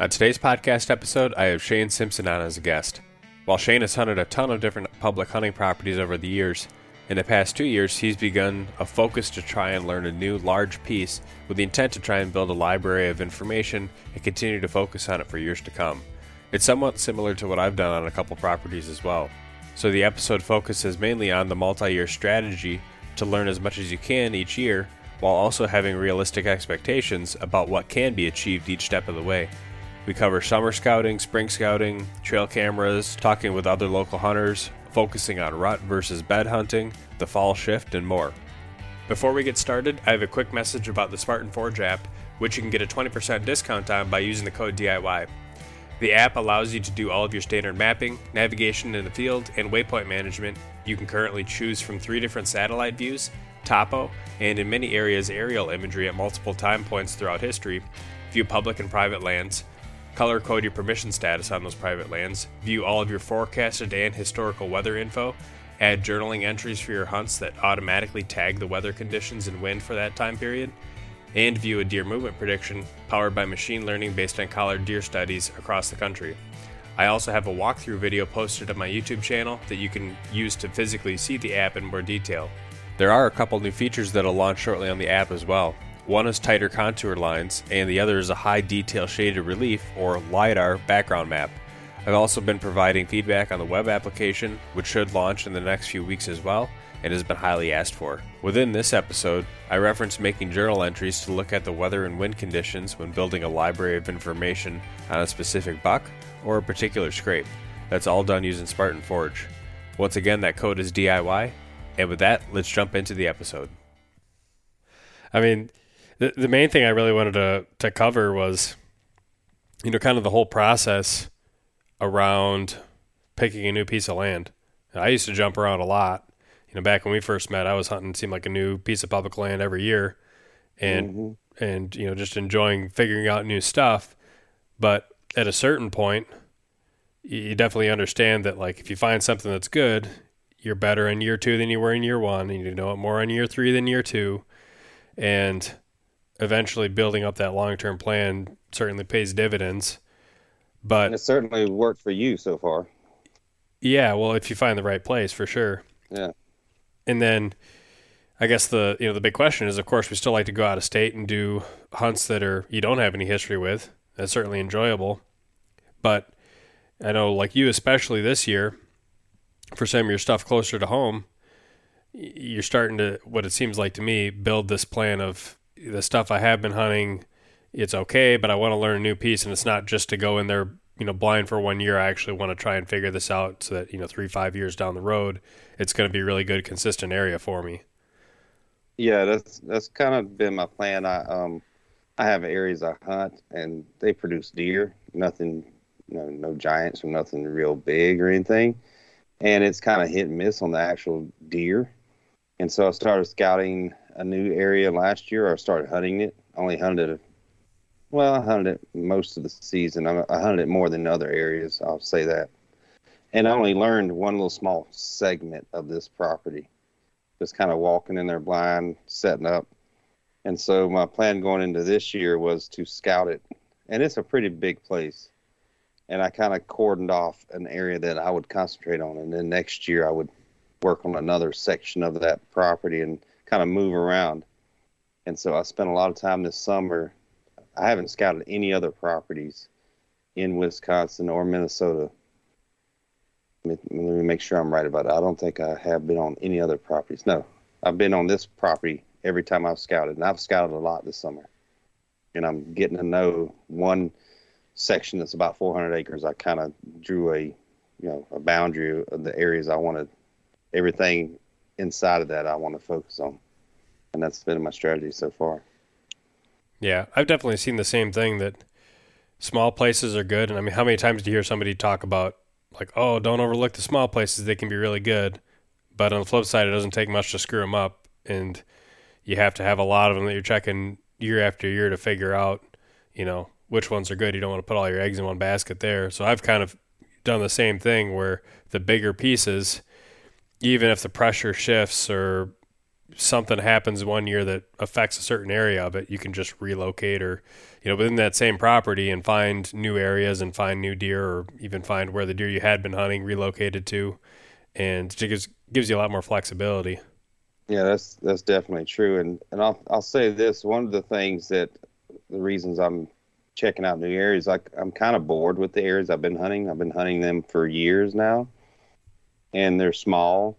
On today's podcast episode, I have Shane Simpson on as a guest. While Shane has hunted a ton of different public hunting properties over the years, in the past two years, he's begun a focus to try and learn a new large piece with the intent to try and build a library of information and continue to focus on it for years to come. It's somewhat similar to what I've done on a couple properties as well. So the episode focuses mainly on the multi year strategy to learn as much as you can each year while also having realistic expectations about what can be achieved each step of the way. We cover summer scouting, spring scouting, trail cameras, talking with other local hunters, focusing on rut versus bed hunting, the fall shift, and more. Before we get started, I have a quick message about the Spartan Forge app, which you can get a 20% discount on by using the code DIY. The app allows you to do all of your standard mapping, navigation in the field, and waypoint management. You can currently choose from three different satellite views, topo, and in many areas aerial imagery at multiple time points throughout history, view public and private lands, color code your permission status on those private lands, view all of your forecasted and historical weather info, add journaling entries for your hunts that automatically tag the weather conditions and wind for that time period, and view a deer movement prediction powered by machine learning based on collared deer studies across the country. I also have a walkthrough video posted on my YouTube channel that you can use to physically see the app in more detail. There are a couple new features that'll launch shortly on the app as well. One is tighter contour lines, and the other is a high detail shaded relief or LiDAR background map. I've also been providing feedback on the web application, which should launch in the next few weeks as well, and has been highly asked for. Within this episode, I reference making journal entries to look at the weather and wind conditions when building a library of information on a specific buck or a particular scrape. That's all done using Spartan Forge. Once again, that code is DIY. And with that, let's jump into the episode. I mean, the the main thing I really wanted to to cover was, you know, kind of the whole process around picking a new piece of land. I used to jump around a lot. You know, back when we first met, I was hunting seemed like a new piece of public land every year, and mm-hmm. and you know just enjoying figuring out new stuff. But at a certain point, you definitely understand that like if you find something that's good, you're better in year two than you were in year one, and you know it more in year three than year two, and eventually building up that long term plan certainly pays dividends. But and it certainly worked for you so far. Yeah, well, if you find the right place, for sure. Yeah. And then, I guess the you know the big question is, of course, we still like to go out of state and do hunts that are you don't have any history with. That's certainly enjoyable, but I know, like you, especially this year, for some of your stuff closer to home, you're starting to what it seems like to me build this plan of the stuff I have been hunting it's okay, but I want to learn a new piece, and it's not just to go in there, you know, blind for one year. I actually want to try and figure this out so that you know, three five years down the road, it's going to be a really good, consistent area for me. Yeah, that's that's kind of been my plan. I um, I have areas I hunt, and they produce deer. Nothing, know, no giants or nothing real big or anything, and it's kind of hit and miss on the actual deer. And so I started scouting a new area last year. I started hunting it. Only hunted well, I hunted it most of the season. I, I hunted it more than other areas. I'll say that. And I only learned one little small segment of this property. Just kind of walking in there blind, setting up. And so my plan going into this year was to scout it. And it's a pretty big place. And I kind of cordoned off an area that I would concentrate on. And then next year I would work on another section of that property and kind of move around. And so I spent a lot of time this summer I haven't scouted any other properties in Wisconsin or Minnesota. Let me, make sure I'm right about it. I don't think I have been on any other properties. No, I've been on this property every time I've scouted, and I've scouted a lot this summer. And I'm getting to know one section that's about 400 acres. I kind of drew a, you know, a boundary of the areas I wanted. Everything inside of that I want to focus on, and that's been my strategy so far. Yeah, I've definitely seen the same thing that small places are good. And I mean, how many times do you hear somebody talk about like, oh, don't overlook the small places; they can be really good. But on the flip side, it doesn't take much to screw them up, and you have to have a lot of them that you're checking year after year to figure out, you know, which ones are good. You don't want to put all your eggs in one basket there. So I've kind of done the same thing where the bigger pieces, even if the pressure shifts or something happens one year that affects a certain area of it, you can just relocate or, you know, within that same property and find new areas and find new deer or even find where the deer you had been hunting relocated to. And it gives, gives you a lot more flexibility. Yeah, that's that's definitely true. And and I'll I'll say this: one of the things that the reasons I'm checking out new areas, like I'm kind of bored with the areas I've been hunting. I've been hunting them for years now, and they're small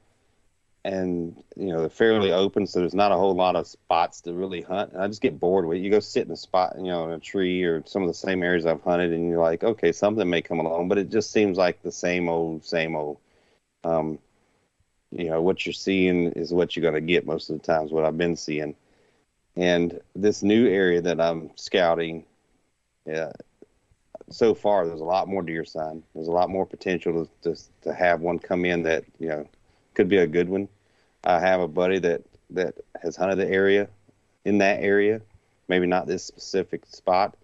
and you know they're fairly open, so there's not a whole lot of spots to really hunt. And I just get bored with it. You go sit in a spot, you know, in a tree or some of the same areas I've hunted, and you're like, okay, something may come along, but it just seems like the same old, same old. Um, you know, what you're seeing is what you're going to get most of the times. What I've been seeing, and this new area that I'm scouting, yeah, so far there's a lot more deer sign. There's a lot more potential to, to to have one come in that you know could be a good one. I have a buddy that that has hunted the area in that area, maybe not this specific spot,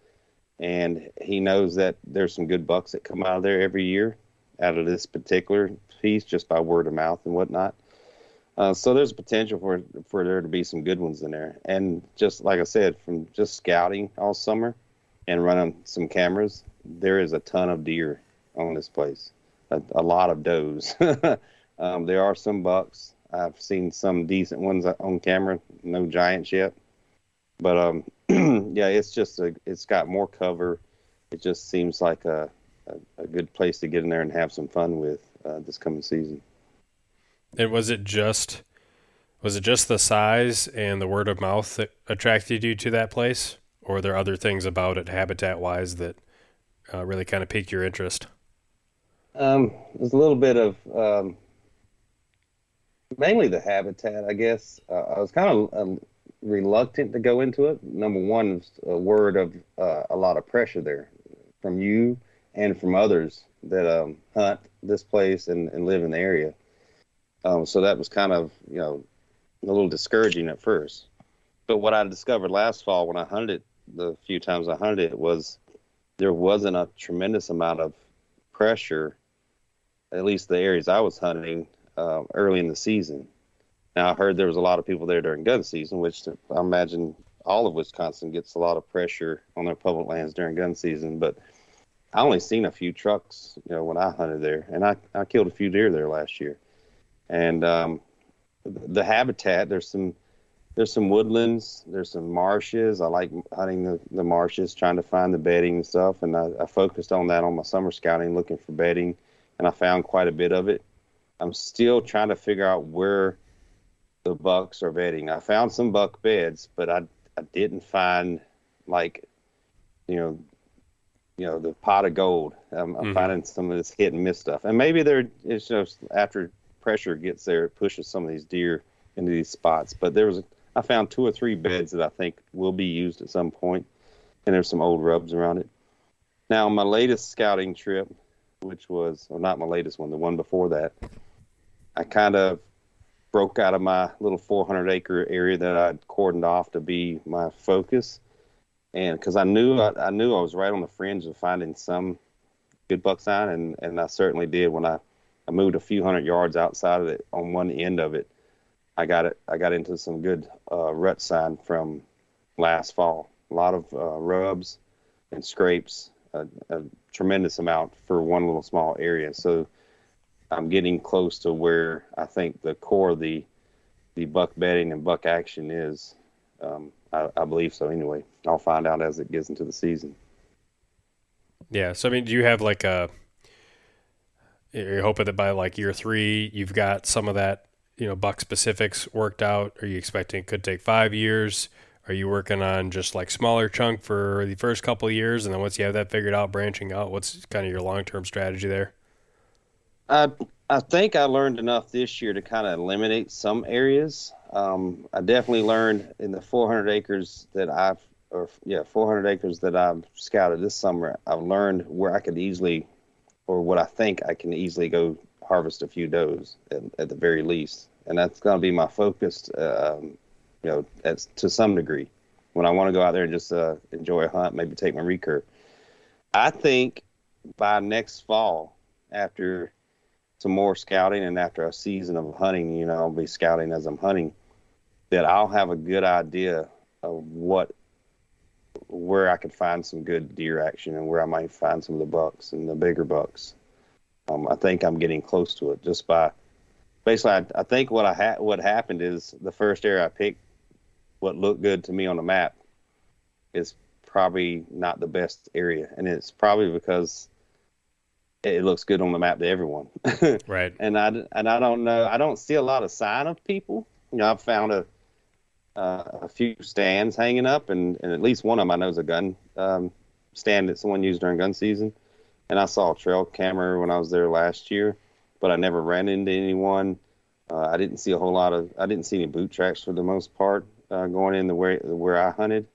and he knows that there's some good bucks that come out of there every year, out of this particular piece, just by word of mouth and whatnot. Uh, so there's potential for for there to be some good ones in there, and just like I said, from just scouting all summer and running some cameras, there is a ton of deer on this place, a, a lot of does. Um, there are some bucks. I've seen some decent ones on camera. No giants yet, but um, yeah, it's just a. It's got more cover. It just seems like a, a, a good place to get in there and have some fun with uh, this coming season. And was it just was it just the size and the word of mouth that attracted you to that place, or are there other things about it, habitat wise, that uh, really kind of piqued your interest? Um, there's a little bit of um, mainly the habitat, I guess. Uh, I was kind of um, reluctant to go into it. Number one, a word of uh, a lot of pressure there from you and from others that um, hunt this place and, and, live in the area. Um, so that was kind of, you know, a little discouraging at first. But what I discovered last fall when I hunted the few times I hunted it, was there wasn't a tremendous amount of pressure, at least the areas I was hunting, uh, early in the season. Now I heard there was a lot of people there during gun season, which I imagine all of Wisconsin gets a lot of pressure on their public lands during gun season. But I only seen a few trucks, you know, when I hunted there, and I I killed a few deer there last year. And um, the habitat there's some there's some woodlands, there's some marshes. I like hunting the, the marshes, trying to find the bedding and stuff. And I, I focused on that on my summer scouting, looking for bedding, and I found quite a bit of it. I'm still trying to figure out where the bucks are bedding. I found some buck beds, but I I didn't find like you know you know the pot of gold. I'm, I'm mm-hmm. finding some of this hit and miss stuff, and maybe there it's just after pressure gets there, it pushes some of these deer into these spots. But there was I found two or three beds that I think will be used at some point, and there's some old rubs around it. Now, my latest scouting trip, which was well, not my latest one, the one before that, I kind of broke out of my little 400 acre area that I'd cordoned off to be my focus, and because I knew I, I, knew I was right on the fringe of finding some good buck sign, and and I certainly did when I I moved a few hundred yards outside of it on one end of it. I got it. I got into some good uh, rut sign from last fall. A lot of uh, rubs and scrapes, a, a tremendous amount for one little small area. So I'm getting close to where I think the core of the the buck bedding and buck action is. Um, I, I, believe so. Anyway, I'll find out as it gets into the season. Yeah. So I mean, do you have like a? You're hoping that by like year three, you've got some of that, you know, buck specifics worked out. Are you expecting it could take five years? Are you working on just like smaller chunk for the first couple years, and then once you have that figured out, branching out? What's kind of your long term strategy there? I I think I learned enough this year to kind of eliminate some areas. Um, I definitely learned in the 400 acres that I've, or yeah, 400 acres that I've scouted this summer. I've learned where I could easily or what I think I can easily go harvest a few does at, at the very least, and that's going to be my focus. Um, you know, to some degree, when I want to go out there and just uh, enjoy a hunt, maybe take my recurve. I think by next fall, after some more scouting and after a season of hunting, you know, I'll be scouting as I'm hunting, that I'll have a good idea of what where I could find some good deer action and where I might find some of the bucks and the bigger bucks. Um, I think I'm getting close to it just by basically. I, I think what I ha- what happened is the first area I picked, what looked good to me on the map, is probably not the best area, and it's probably because it looks good on the map to everyone. right. And I and I don't know. I don't see a lot of sign of people. You know, I've found a uh, a few stands hanging up, and, and at least one of them I know is a gun um, stand that someone used during gun season. And I saw a trail camera when I was there last year, but I never ran into anyone. Uh, I didn't see a whole lot of. I didn't see any boot tracks for the most part uh, going in the way where I hunted.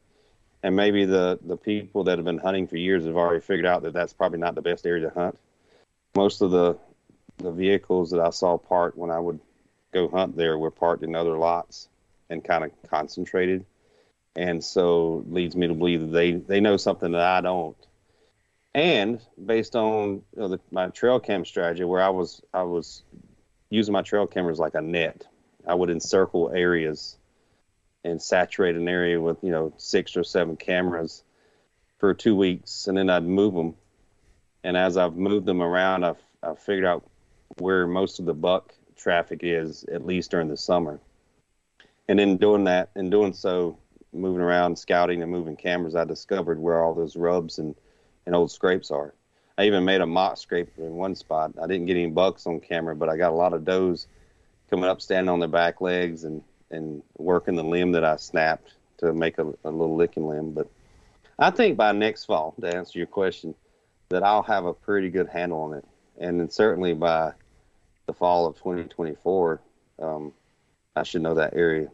And maybe the the people that have been hunting for years have already figured out that that's probably not the best area to hunt. Most of the the vehicles that I saw parked when I would go hunt there were parked in other lots and kind of concentrated, and so leads me to believe that they they know something that I don't. And based on you know, the, my trail cam strategy, where I was I was using my trail cameras like a net, I would encircle areas and saturate an area with you know six or seven cameras for two weeks, and then I'd move them. And as I've moved them around, I've I've figured out where most of the buck traffic is, at least during the summer and in doing that, in doing so, moving around, scouting and moving cameras, I discovered where all those rubs and, and old scrapes are. I even made a mock scrape in one spot. I didn't get any bucks on camera, but I got a lot of does coming up, standing on their back legs and, and working the limb that I snapped to make a, a little licking limb. But I think by next fall, to answer your question, that I'll have a pretty good handle on it. And then certainly by the fall of 2024, um, I should know that area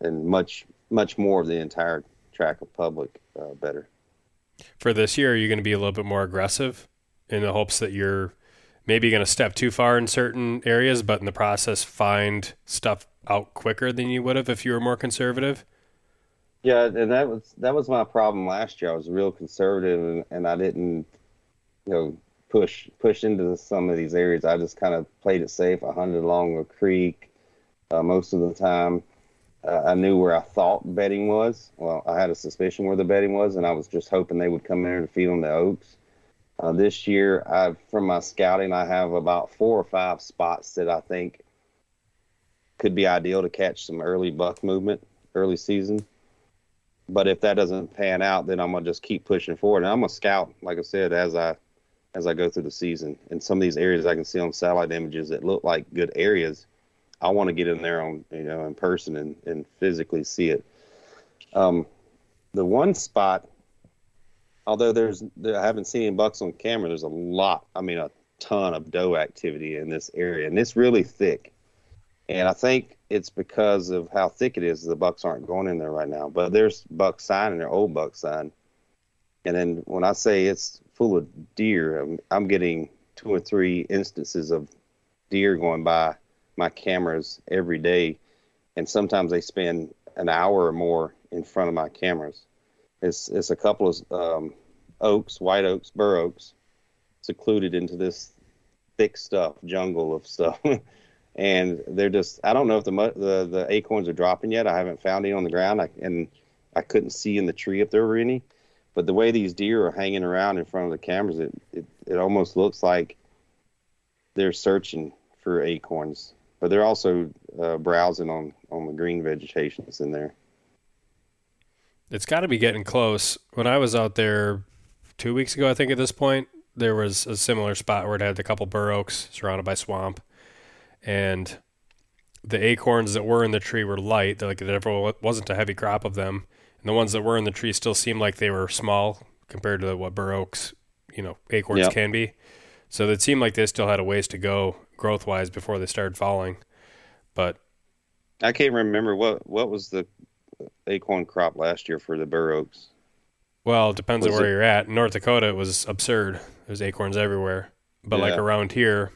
and much much more of the entire track of public uh, better. For this year, are you going to be a little bit more aggressive in the hopes that you're maybe going to step too far in certain areas, but in the process find stuff out quicker than you would have if you were more conservative? Yeah, and that was that was my problem last year. I was real conservative, and, and I didn't, you know, push push into some of these areas. I just kind of played it safe. I hunted along a creek uh, most of the time, uh, I knew where I thought bedding was. Well, I had a suspicion where the bedding was, and I was just hoping they would come in there to feed on the oaks. Uh, this year, I've from my scouting, I have about four or five spots that I think could be ideal to catch some early buck movement, early season. But if that doesn't pan out, then I'm gonna just keep pushing forward. And I'm gonna scout, like I said, as I as I go through the season. And some of these areas I can see on satellite images that look like good areas I want to get in there on you know in person and, and physically see it. Um, the one spot, although there's there, I haven't seen any bucks on camera, there's a lot. I mean, a ton of doe activity in this area, and it's really thick. And I think it's because of how thick it is. The bucks aren't going in there right now, but there's buck sign and there old buck sign. And then when I say it's full of deer, I'm, I'm getting two or three instances of deer going by my cameras every day, and sometimes they spend an hour or more in front of my cameras. It's it's a couple of um, oaks, white oaks, bur oaks, secluded into this thick stuff, jungle of stuff, and they're just I don't know if the the the acorns are dropping yet. I haven't found any on the ground, I, and I couldn't see in the tree if there were any. But the way these deer are hanging around in front of the cameras, it it, it almost looks like they're searching for acorns but they're also uh, browsing on on the green vegetation that's in there. It's got to be getting close. When I was out there two weeks ago, I think at this point there was a similar spot where it had a couple bur oaks surrounded by swamp, and the acorns that were in the tree were light. Like there wasn't a heavy crop of them, and the ones that were in the tree still seemed like they were small compared to what bur oaks, you know, acorns yep. can be. So it seemed like they still had a ways to go growth wise before they started falling. But I can't remember what what was the acorn crop last year for the bur oaks. Well, it depends was on where it? you're at. In North Dakota, it was absurd. There's acorns everywhere. but like around here,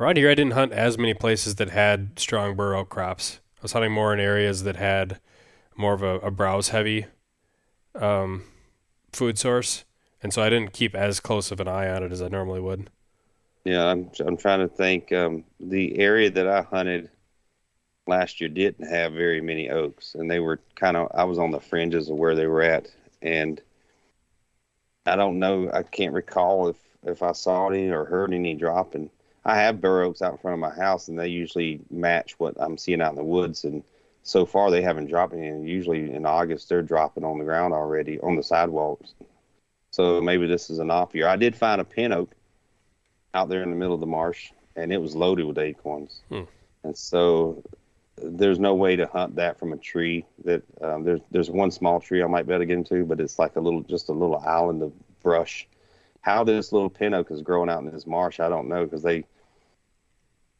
around here, I didn't hunt as many places that had strong bur oak crops. I was hunting more in areas that had more of a, a browse heavy um, food source, and so I didn't keep as close of an eye on it as I normally would. Yeah, I'm I'm trying to think. Um, the area that I hunted last year didn't have very many oaks, and they were kind of. I was on the fringes of where they were at, and I don't know. I can't recall if if I saw any or heard any dropping. I have bur oaks out in front of my house, and they usually match what I'm seeing out in the woods. And so far, they haven't dropped any. And usually in August, they're dropping on the ground already on the sidewalks. So maybe this is an off year. I did find a pin oak out there in the middle of the marsh, and it was loaded with acorns. Hmm. And so there's no way to hunt that from a tree. That um, there's there's one small tree I might be able to get into, but it's like a little just a little island of brush. How this little pin oak is growing out in this marsh, I don't know because they,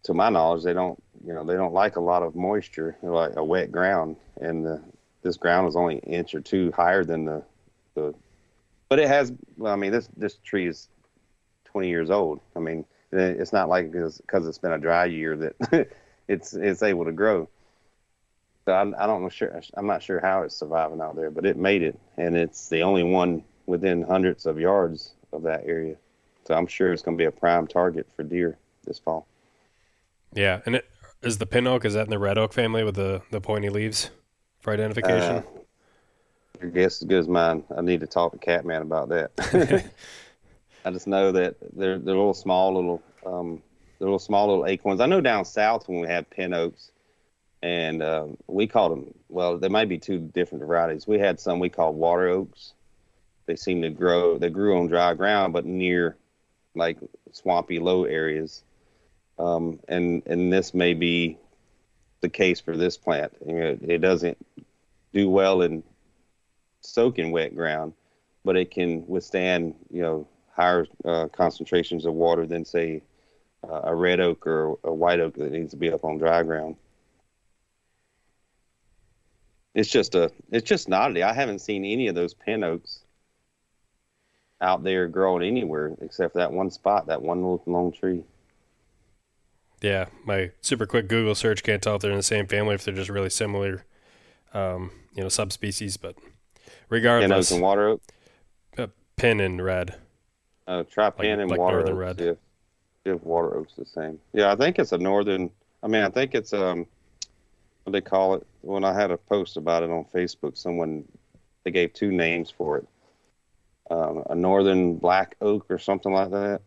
to my knowledge, they don't you know they don't like a lot of moisture, They're like a wet ground, and the, this ground is only an inch or two higher than the the. But it has. Well, I mean, this this tree is 20 years old. I mean, it's not like because it's been a dry year that it's it's able to grow. So I, I don't know sure I'm not sure how it's surviving out there, but it made it, and it's the only one within hundreds of yards of that area. So I'm sure it's going to be a prime target for deer this fall. Yeah, and it is the pin oak. Is that in the red oak family with the the pointy leaves for identification? Uh, your guess as good as mine. I need to talk to Catman about that. I just know that they're they're little small little um, they're little small little acorns. I know down south when we had pin oaks, and um, we called them. Well, there might be two different varieties. We had some we called water oaks. They seem to grow. They grew on dry ground, but near like swampy low areas. Um, and and this may be the case for this plant. You know, it, it doesn't do well in soaking wet ground, but it can withstand you know higher uh, concentrations of water than say uh, a red oak or a white oak that needs to be up on dry ground. It's just a it's just an oddity. I haven't seen any of those pin oaks out there growing anywhere except that one spot, that one little long tree. Yeah, my super quick Google search can't tell if they're in the same family if they're just really similar, um, you know, subspecies. But Pin regardless, oak and water oak. uh, pin and red. Uh, try pin and like water northern oaks. If, if water oaks the same. Yeah, I think it's a northern. I mean, I think it's um, what they call it. When I had a post about it on Facebook, someone they gave two names for it. Um, a northern black oak or something like that.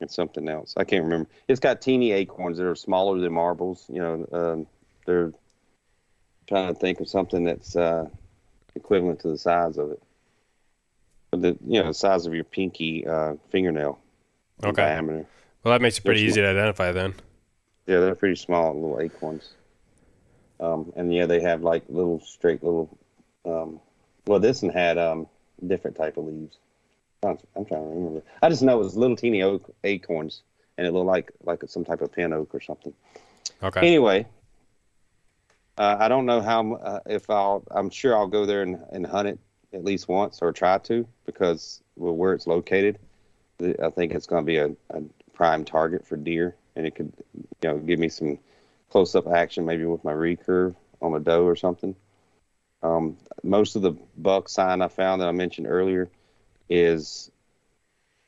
It's something else. I can't remember. It's got teeny acorns that are smaller than marbles. You know, um, they're trying to think of something that's uh, equivalent to the size of it. The you know the size of your pinky uh, fingernail Okay. diameter. Well, that makes it pretty easy to identify then. Yeah, they're pretty small little acorns. Um, and yeah, they have like little straight little. Um, well, this one had um, different type of leaves. I'm, I'm trying to remember. I just know it was little teeny oak acorns, and it looked like like some type of pin oak or something. Okay. Anyway, uh, I don't know how uh, if I'll. I'm sure I'll go there and, and hunt it at least once or try to because well, where it's located, I think it's going to be a, a prime target for deer, and it could you know give me some close up action maybe with my recurve on a doe or something. Um, most of the buck sign I found that I mentioned earlier is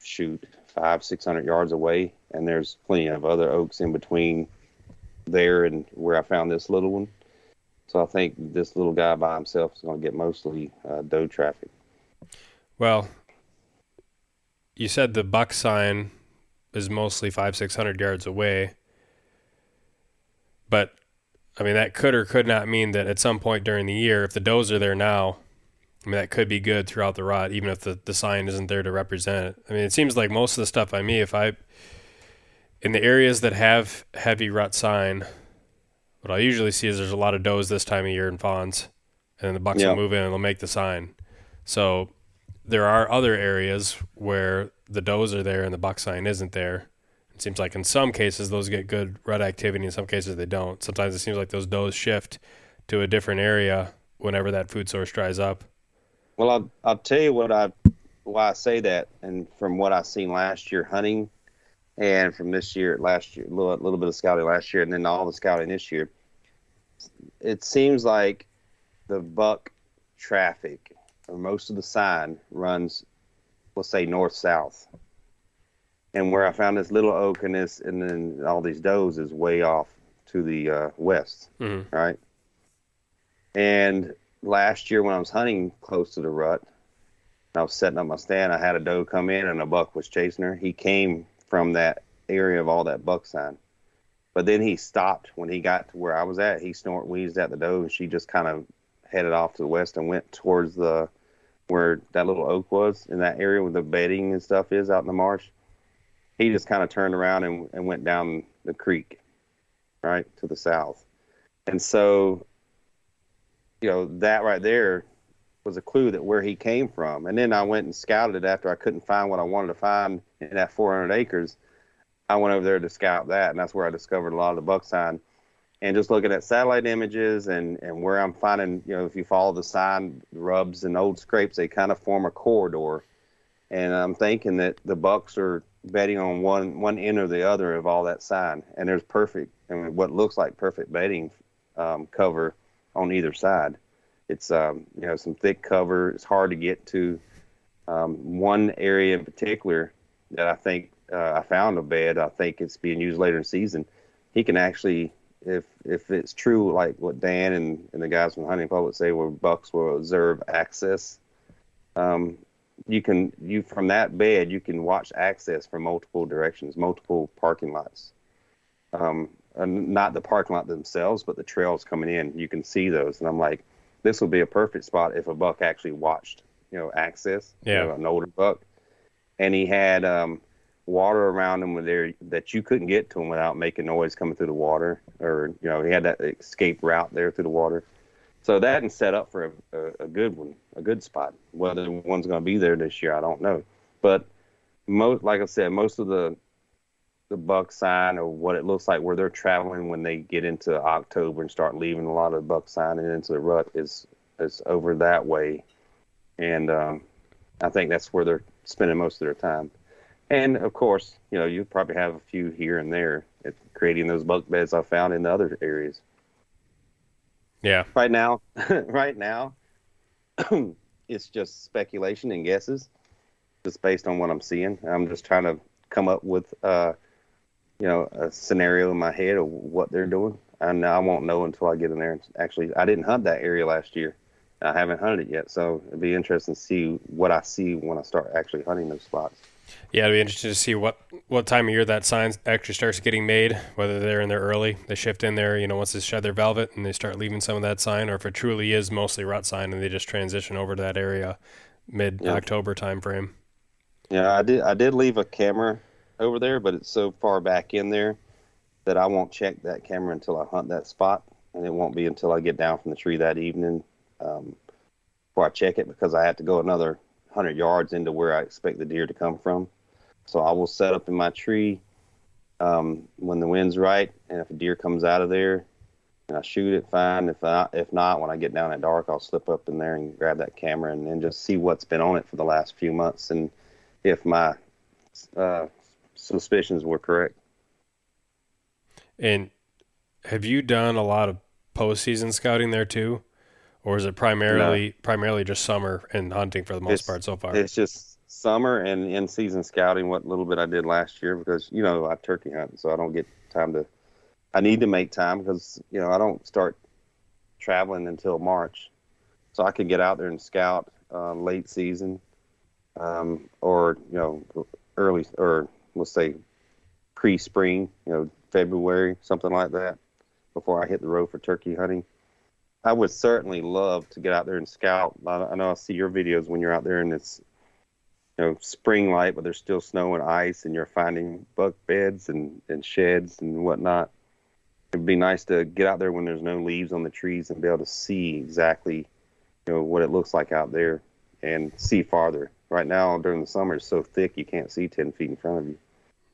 shoot five six hundred yards away, and there's plenty of other oaks in between there and where I found this little one. So I think this little guy by himself is going to get mostly uh, doe traffic. Well, you said the buck sign is mostly five, six hundred yards away. But I mean that could or could not mean that at some point during the year, if the does are there now, I mean that could be good throughout the rut, even if the, the sign isn't there to represent it. I mean it seems like most of the stuff by me, if I in the areas that have heavy rut sign, what I usually see is there's a lot of does this time of year in fawns, and then the bucks Yeah. will move in and they'll make the sign. So there are other areas where the does are there and the buck sign isn't there. It seems like in some cases those get good rut activity, in some cases they don't. Sometimes it seems like those does shift to a different area whenever that food source dries up. Well, I'll, I'll tell you what I why I say that, and from what I seen last year hunting, and from this year, last year, a little, little bit of scouting last year, and then all the scouting this year, it seems like the buck traffic, or most of the sign, runs, let's say north south. And where I found this little oak and this, and then all these does is way off to the uh, west, Mhm. right? And last year when I was hunting close to the rut, I was setting up my stand. I had a doe come in and a buck was chasing her. He came from that area of all that buck sign. But then he stopped when he got to where I was at. He snort wheezed at the doe and she just kind of headed off to the west and went towards the where that little oak was in that area where the bedding and stuff is out in the marsh. He just kind of turned around and, and went down the creek, right, to the south. And so, you know, that right there was a clue that where he came from. And then I went and scouted it after I couldn't find what I wanted to find in that 400 acres. I went over there to scout that, and that's where I discovered a lot of the buck sign. And just looking at satellite images and, and where I'm finding, you know, if you follow the sign rubs and old scrapes, they kind of form a corridor. And I'm thinking that the bucks are bedding on one one end or the other of all that sign, and there's perfect, I mean, what looks like perfect bedding um, cover on either side. It's um, you know some thick cover. It's hard to get to. Um, one area in particular that I think uh, I found a bed. I think it's being used later in season. He can actually, if if it's true, like what Dan and, and the guys from Hunting Public say, where bucks will observe access. Um, you can you from that bed you can watch access from multiple directions, multiple parking lots. Um, not the parking lot themselves, but the trails coming in. You can see those, and I'm like, this would be a perfect spot if a buck actually watched, you know, access. you know, an older buck, and he had um, water around him with there that you couldn't get to him without making noise coming through the water, or you know, he had that escape route there through the water. So that and set up for a, a, a good one, a good spot. Whether one's going to be there this year, I don't know. But most, like I said, most of the the buck sign or what it looks like where they're traveling when they get into October and start leaving a lot of the buck sign and into the rut is is over that way, and um, I think that's where they're spending most of their time. And of course, you know, you probably have a few here and there at creating those buck beds I found in the other areas Yeah. right now right now it's just speculation and guesses just based on what i'm seeing i'm just trying to come up with uh you know a scenario in my head of what they're doing. And i won't know until i get in there. And actually i didn't hunt that area last year. I haven't hunted it yet. So it'd be interesting to see what i see when i start actually hunting those spots. Yeah, it'd be interesting to see what, what time of year that sign actually starts getting made, whether they're in there early, they shift in there, you know, once they shed their velvet and they start leaving some of that sign, or if it truly is mostly rut sign and they just transition over to that area mid October time frame. Yeah, I did. I did leave a camera over there, but it's so far back in there that I won't check that camera until I hunt that spot, and it won't be until I get down from the tree that evening um, before I check it because I have to go another hundred yards into where I expect the deer to come from. So I will set up in my tree um, when the wind's right, and if a deer comes out of there, and I shoot it, fine. If I, if not, when I get down at dark, I'll slip up in there and grab that camera and then just see what's been on it for the last few months and if my uh, suspicions were correct. And have you done a lot of postseason scouting there too? Or is it primarily primarily just summer and hunting for the most It's- part so far? It's just summer and in season scouting, what little bit I did last year because you know I turkey hunt, so I don't get time to. I need to make time because you know I don't start traveling until March, so I could get out there and scout uh, late season, um, or you know early or let's say pre-spring, you know February something like that, before I hit the road for turkey hunting. I would certainly love to get out there and scout. I, I know I see your videos when you're out there and it's you know spring light, but there's still snow and ice, and you're finding buck beds and, and sheds and whatnot. It'd be nice to get out there when there's no leaves on the trees and be able to see exactly you know what it looks like out there and see farther. Right now during the summer it's so thick you can't see ten feet in front of you.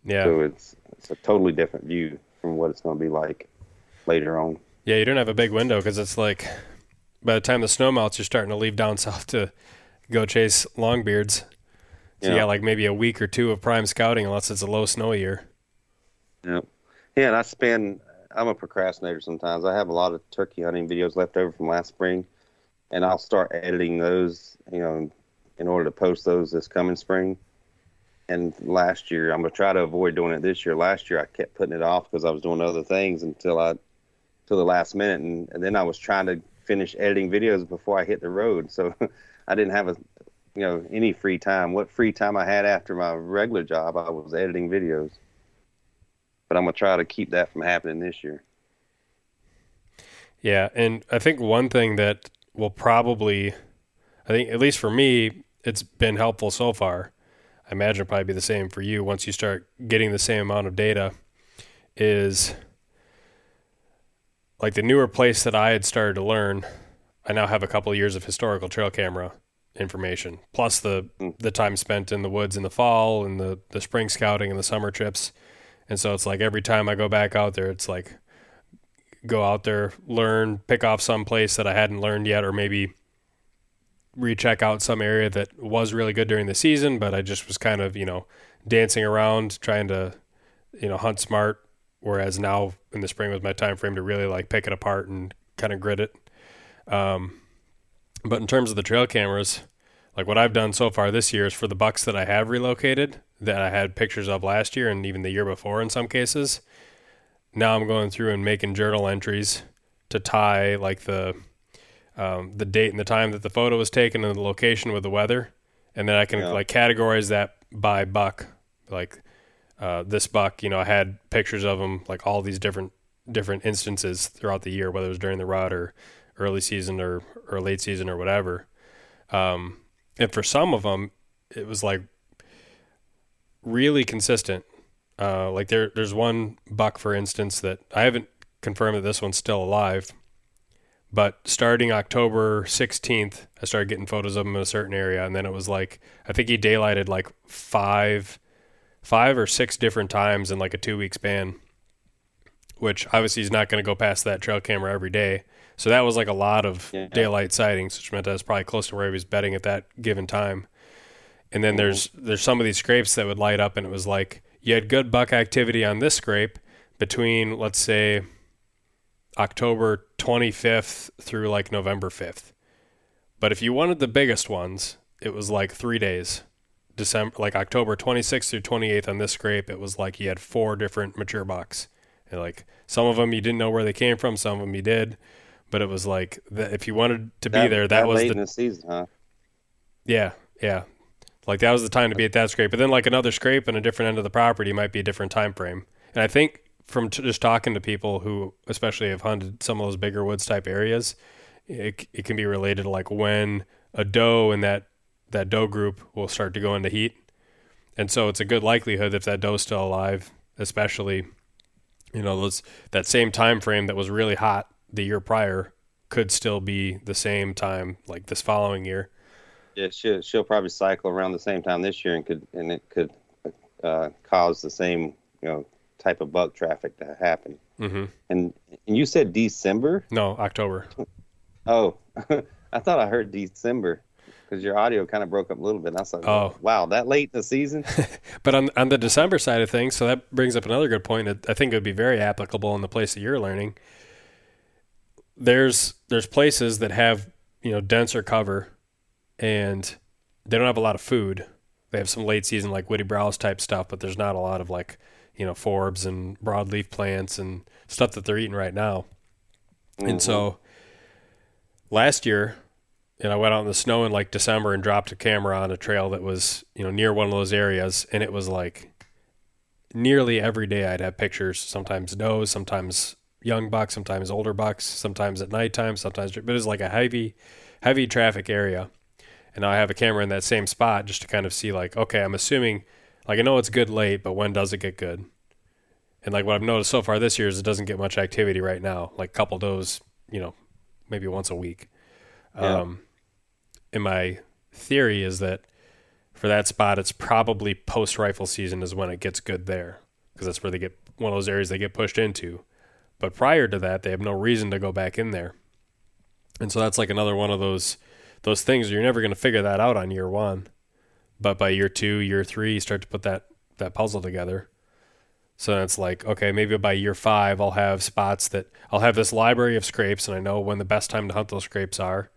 yeah. So it's it's a totally different view from what it's going to be like later on. Yeah, you don't have a big window because it's like by the time the snow melts, you're starting to leave down south to go chase longbeards. So yeah, like maybe a week or two of prime scouting, unless it's a low snow year. Yep. Yeah, and I spend. I'm a procrastinator sometimes. I have a lot of turkey hunting videos left over from last spring, and I'll start editing those. You know, in order to post those this coming spring. And last year, I'm gonna try to avoid doing it this year. Last year, I kept putting it off because I was doing other things until I, till the last minute, and, and then I was trying to finish editing videos before I hit the road. So I didn't have a, you know, any free time. What free time I had after my regular job, I was editing videos. But I'm gonna try to keep that from happening this year. Yeah, and I think one thing that will probably, I think at least for me, it's been helpful so far. I imagine it'll probably be the same for you once you start getting the same amount of data. Is like the newer place that I had started to learn. I now have a couple of years of historical trail camera information, plus the hmm. the time spent in the woods in the fall and the the spring scouting and the summer trips. And so it's like every time I go back out there, it's like go out there, learn, pick off some place that I hadn't learned yet, or maybe recheck out some area that was really good during the season, but I just was kind of, you know, dancing around trying to, you know, hunt smart. Whereas now in the spring was my time frame to really like pick it apart and kind of grit it. Um, but in terms of the trail cameras, like what I've done so far this year is for the bucks that I have relocated that I had pictures of last year and even the year before in some cases. Now I'm going through and making journal entries to tie like the um, the date and the time that the photo was taken and the location with the weather, and then I can Yeah. like categorize that by buck. Like uh, this buck, you know, I had pictures of him like all these different different instances throughout the year, whether it was during the rut or early season or or late season or whatever. Um, and for some of them, it was like really consistent. Uh, like there, there's one buck, for instance, that I haven't confirmed that this one's still alive, but starting October 16th, I started getting photos of him in a certain area, and then it was like I think he daylighted like five, five or six different times in like a two week span. Which obviously he's not going to go past that trail camera every day, so that was like a lot of Yeah. daylight sightings, which meant I was probably close to where he was bedding at that given time. And then there's there's some of these scrapes that would light up, and it was like you had good buck activity on this scrape between let's say October 25th through like November 5th. But if you wanted the biggest ones, it was like three days. December, like October 26th through 28th on this scrape, it was like you had four different mature bucks. And like some of them you didn't know where they came from, some of them you did. But it was like that if you wanted to be there, that, was late the in the season, huh? yeah, yeah. Like that was the time to be at that scrape. But then like another scrape on a different end of the property might be a different time frame. And I think from t- just talking to people who especially have hunted some of those bigger woods type areas, it, it can be related to like when a doe in that that doe group will start to go into heat. And so it's a good likelihood if that doe's still alive, especially you know those that same time frame that was really hot the year prior could still be the same time like this following year. Yeah, she'll she'll probably cycle around the same time this year, and could and it could uh, cause the same you know type of buck traffic to happen. Mm-hmm. And and you said December? No, October. Oh, I thought I heard December because your audio kind of broke up a little bit. And I was like, Oh. wow, that late in the season? But on on the December side of things, so that brings up another good point. I think it would be very applicable in the place that you're learning. There's there's places that have you know denser cover, and they don't have a lot of food. They have some late season like woody browse type stuff, but there's not a lot of like you know forbs and broadleaf plants and stuff that they're eating right now. And mm-hmm. so last year, and I went out in the snow in like December and dropped a camera on a trail that was, you know, near one of those areas. And it was like nearly every day I'd have pictures, sometimes does, sometimes young bucks, sometimes older bucks, sometimes at nighttime, sometimes, but it was like a heavy, heavy traffic area. And now I have a camera in that same spot just to kind of see like, okay, I'm assuming, like I know it's good late, but when does it get good? And like what I've noticed so far this year is it doesn't get much activity right now. Like a couple does, you know, maybe once a week. Yeah. Um, and my theory is that for that spot, it's probably post rifle season is when it gets good there because that's where they get one of those areas they get pushed into. But prior to that, they have no reason to go back in there. And so that's like another one of those those things you're never going to figure that out on year one. But by year two, year three, you start to put that that puzzle together. So it's like, okay, maybe by year five, I'll have spots that I'll have this library of scrapes, and I know when the best time to hunt those scrapes are.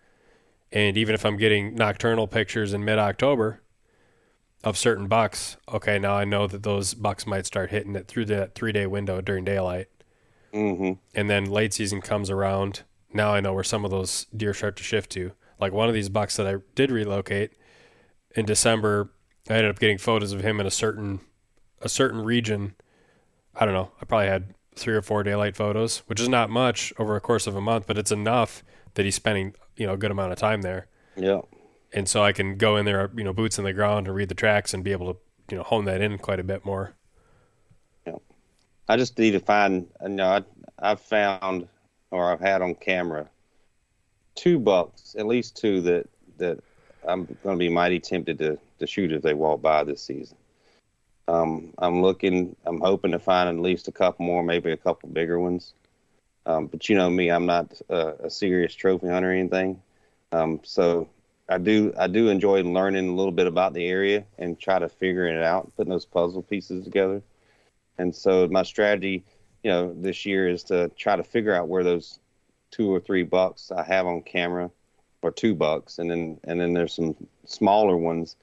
And even if I'm getting nocturnal pictures in mid October of certain bucks, okay, now I know that those bucks might start hitting it through that three day window during daylight. Mm-hmm. And then late season comes around. Now I know where some of those deer start to shift to. Like one of these bucks that I did relocate in December, I ended up getting photos of him in a certain a certain region I don't know. I probably had three or four daylight photos, which is not much over a course of a month, but it's enough that he's spending you know a good amount of time there. Yeah. And so I can go in there, you know, boots in the ground and read the tracks and be able to you know hone that in quite a bit more. Yeah. I just need to find. Uh, you know, I, I've found or I've had on camera two bucks, at least two that that I'm going to be mighty tempted to to shoot if they walk by this season. Um, I'm looking, I'm hoping to find at least a couple more, maybe a couple bigger ones. Um, but you know me, I'm not a, a serious trophy hunter or anything. Um, so I do, I do enjoy learning a little bit about the area and try to figure it out, putting those puzzle pieces together. And so my strategy, you know, this year is to try to figure out where those two or three bucks I have on camera, or two bucks, and then and then there's some smaller ones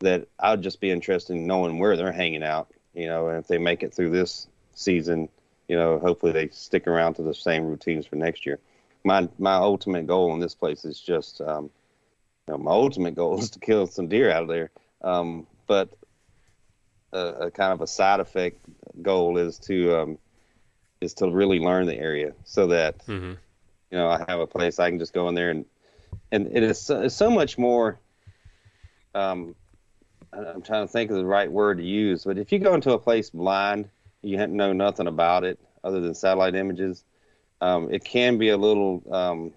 that I'd just be interested in knowing where they're hanging out, you know, and if they make it through this season, you know, hopefully they stick around to the same routines for next year. My my ultimate goal in this place is just, um, you know, my ultimate goal is to kill some deer out of there. Um, but a, a, kind of a side effect goal is to um, is to really learn the area so that mm-hmm. you know I have a place I can just go in there and and it is so, so much more um, I'm trying to think of the right word to use, but if you go into a place blind, you know nothing about it other than satellite images. Um, it can be a little um,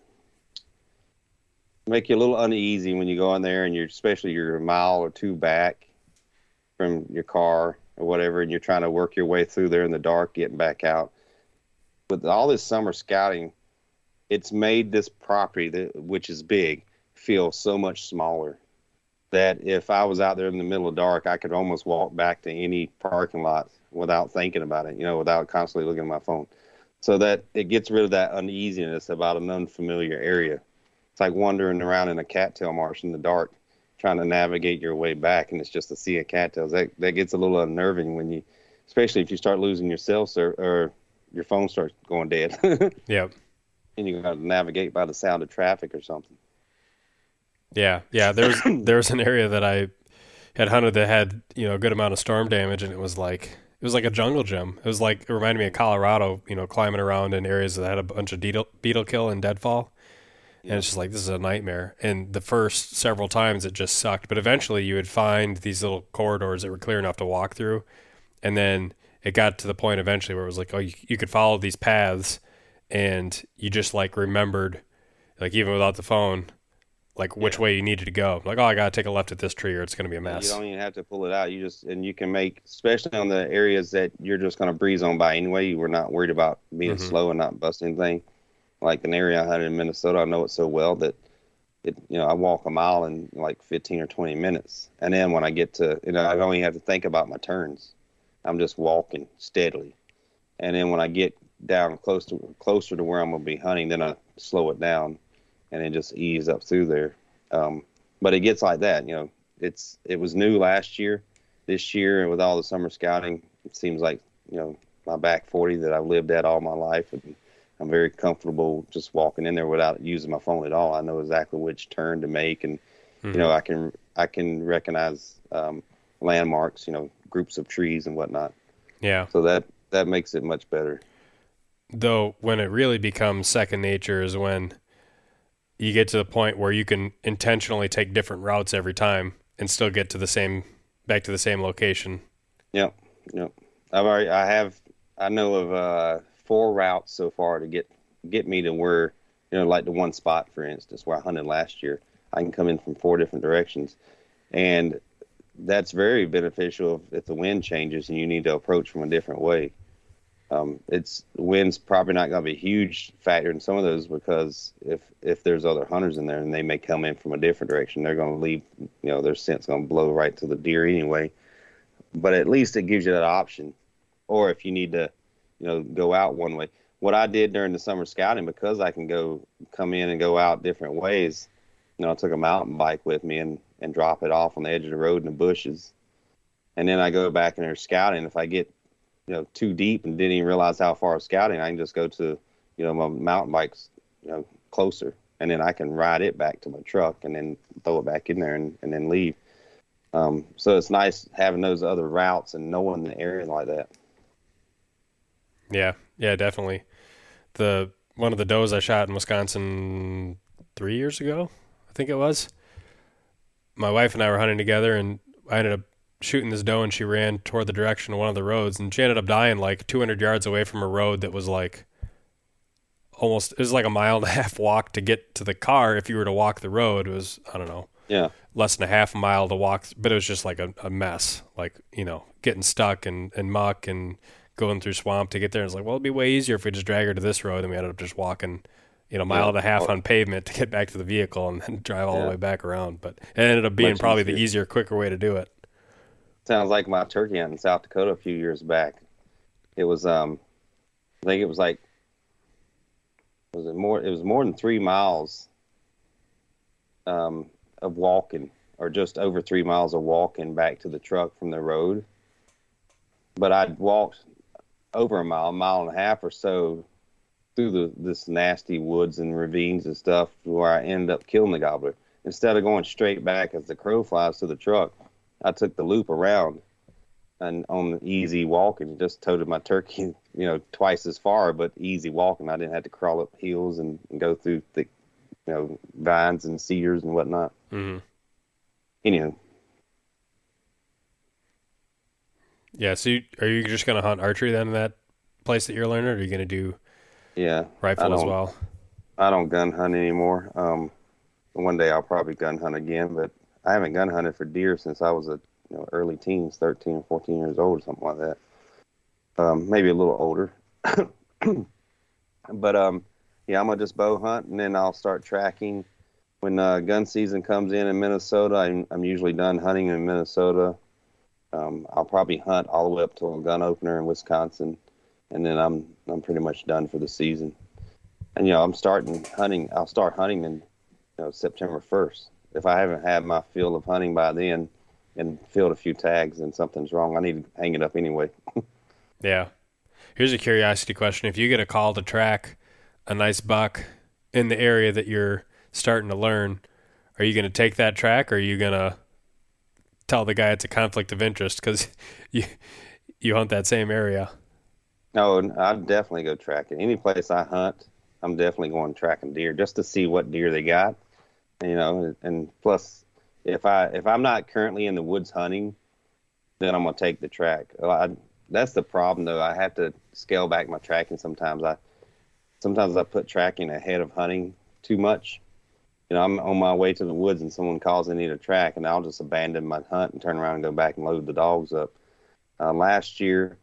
make you a little uneasy when you go in there and you're especially you're a mile or two back from your car or whatever, and you're trying to work your way through there in the dark, getting back out. With all this summer scouting, it's made this property that which is big feel so much smaller that if I was out there in the middle of dark, I could almost walk back to any parking lot without thinking about it, you know, without constantly looking at my phone. So that it gets rid of that uneasiness about an unfamiliar area. It's like wandering around in a cattail marsh in the dark, trying to navigate your way back, and it's just a sea of cattails. That that gets a little unnerving when you, especially if you start losing your cell ser- or your phone starts going dead. yep. And you got to navigate by the sound of traffic or something. Yeah, yeah. There's there's an area that I had hunted that had you know a good amount of storm damage, and it was like it was like a jungle gym. It was like it reminded me of Colorado, you know, climbing around in areas that had a bunch of beetle, beetle kill and deadfall. And it's just like this is a nightmare. And the first several times it just sucked, but eventually you would find these little corridors that were clear enough to walk through, and then it got to the point eventually where it was like, oh, you, you could follow these paths, and you just like remembered, like even without the phone, like which yeah. way you needed to go. Like, oh, I gotta take a left at this tree, or it's gonna be a mess. You don't even have to pull it out. You just and you can make, especially on the areas that you're just gonna breeze on by anyway. You were not worried about being mm-hmm. slow and not busting anything. Like an area I hunted in Minnesota, I know it so well that it, you know, I walk a mile in like 15 or 20 minutes, and then when I get to, you know, I don't even have to think about my turns. I'm just walking steadily, and then when I get down close to closer to where I'm gonna be hunting, then I slow it down and then just ease up through there. Um, but it gets like that, you know. It's it was new last year. This year, and with all the summer scouting, it seems like you know my back 40 that I've lived at all my life, and I'm very comfortable just walking in there without using my phone at all. I know exactly which turn to make, and mm-hmm. you know I can I can recognize um, landmarks, you know, groups of trees and whatnot. Yeah. So that that makes it much better. Though when it really becomes second nature is when you get to the point where you can intentionally take different routes every time and still get to the same back to the same location. Yep, yep. I've already I have I know of uh, four routes so far to get get me to where you know like the one spot for instance where I hunted last year. I can come in from four different directions, and that's very beneficial if, if the wind changes and you need to approach from a different way. Um, it's wind's probably not going to be a huge factor in some of those because if if there's other hunters in there and they may come in from a different direction, they're going to leave. You know, their scent's going to blow right to the deer anyway. But at least it gives you that option. Or if you need to, you know, go out one way. What I did during the summer scouting, because I can go come in and go out different ways, you know, I took a mountain bike with me and and drop it off on the edge of the road in the bushes. And then I go back and they're scouting. If I get, you know, too deep and didn't even realize how far I was scouting, I can just go to, you know, my mountain bike's, you know, closer. And then I can ride it back to my truck and then throw it back in there and, and then leave. Um, so it's nice having those other routes and knowing the area like that. Yeah, yeah, definitely. The one of the does I shot in Wisconsin three years ago, I think it was my wife and I were hunting together, and I ended up shooting this doe, and she ran toward the direction of one of the roads, and she ended up dying like 200 yards away from a road that was like almost it was like a mile and a half walk to get to the car. If you were to walk the road, it was I don't know, yeah, less than a half mile to walk, but it was just like a, a mess, like you know, getting stuck and and muck and going through swamp to get there. It's like, well, it'd be way easier if we just drag her to this road, and we ended up just walking you know, mile yeah. and a half oh. on pavement to get back to the vehicle and then drive all yeah. the way back around. But it ended up being Much probably easier. the easier, quicker way to do it. Sounds like my turkey hunt in South Dakota a few years back. It was, um, I think it was like, was it more? It was more than three miles um, of walking, or just over three miles of walking back to the truck from the road. But I'd walked over a mile, a mile and a half or so through the this nasty woods and ravines and stuff where I ended up killing the gobbler. Instead of going straight back as the crow flies to the truck, I took the loop around and on the easy walking, and just toted my turkey, you know, twice as far, but easy walking. I didn't have to crawl up hills and, and go through thick, you know, vines and cedars and whatnot. Mm-hmm. Anyway. Yeah. So, you, are you just going to hunt archery then in that place that you're learning, or are you going to do yeah. Rifle as well. I don't gun hunt anymore. Um, one day I'll probably gun hunt again, but I haven't gun hunted for deer since I was a you know, early teens, 13 14 years old, or something like that. Um, maybe a little older. but um, yeah, I'm gonna just bow hunt, and then I'll start tracking. When uh, gun season comes in in Minnesota, I'm, I'm usually done hunting in Minnesota. Um, I'll probably hunt all the way up to a gun opener in Wisconsin, and then I'm I'm pretty much done for the season. And you know, I'm starting hunting. I'll start hunting in you know September 1st. If I haven't had my fill of hunting by then and filled a few tags, and something's wrong. I need to hang it up anyway. yeah. Here's a curiosity question: If you get a call to track a nice buck in the area that you're starting to learn, are you going to take that track, or are you going to tell the guy it's a conflict of interest because you you hunt that same area? No, I'd definitely go tracking. Any place I hunt, I'm definitely going tracking deer just to see what deer they got. You know, and plus, if I if I'm not currently in the woods hunting, then I'm gonna take the track. I, that's the problem though. I have to scale back my tracking sometimes. I sometimes I put tracking ahead of hunting too much. You know, I'm on my way to the woods and someone calls and need a track, and I'll just abandon my hunt and turn around and go back and load the dogs up. Uh, last year,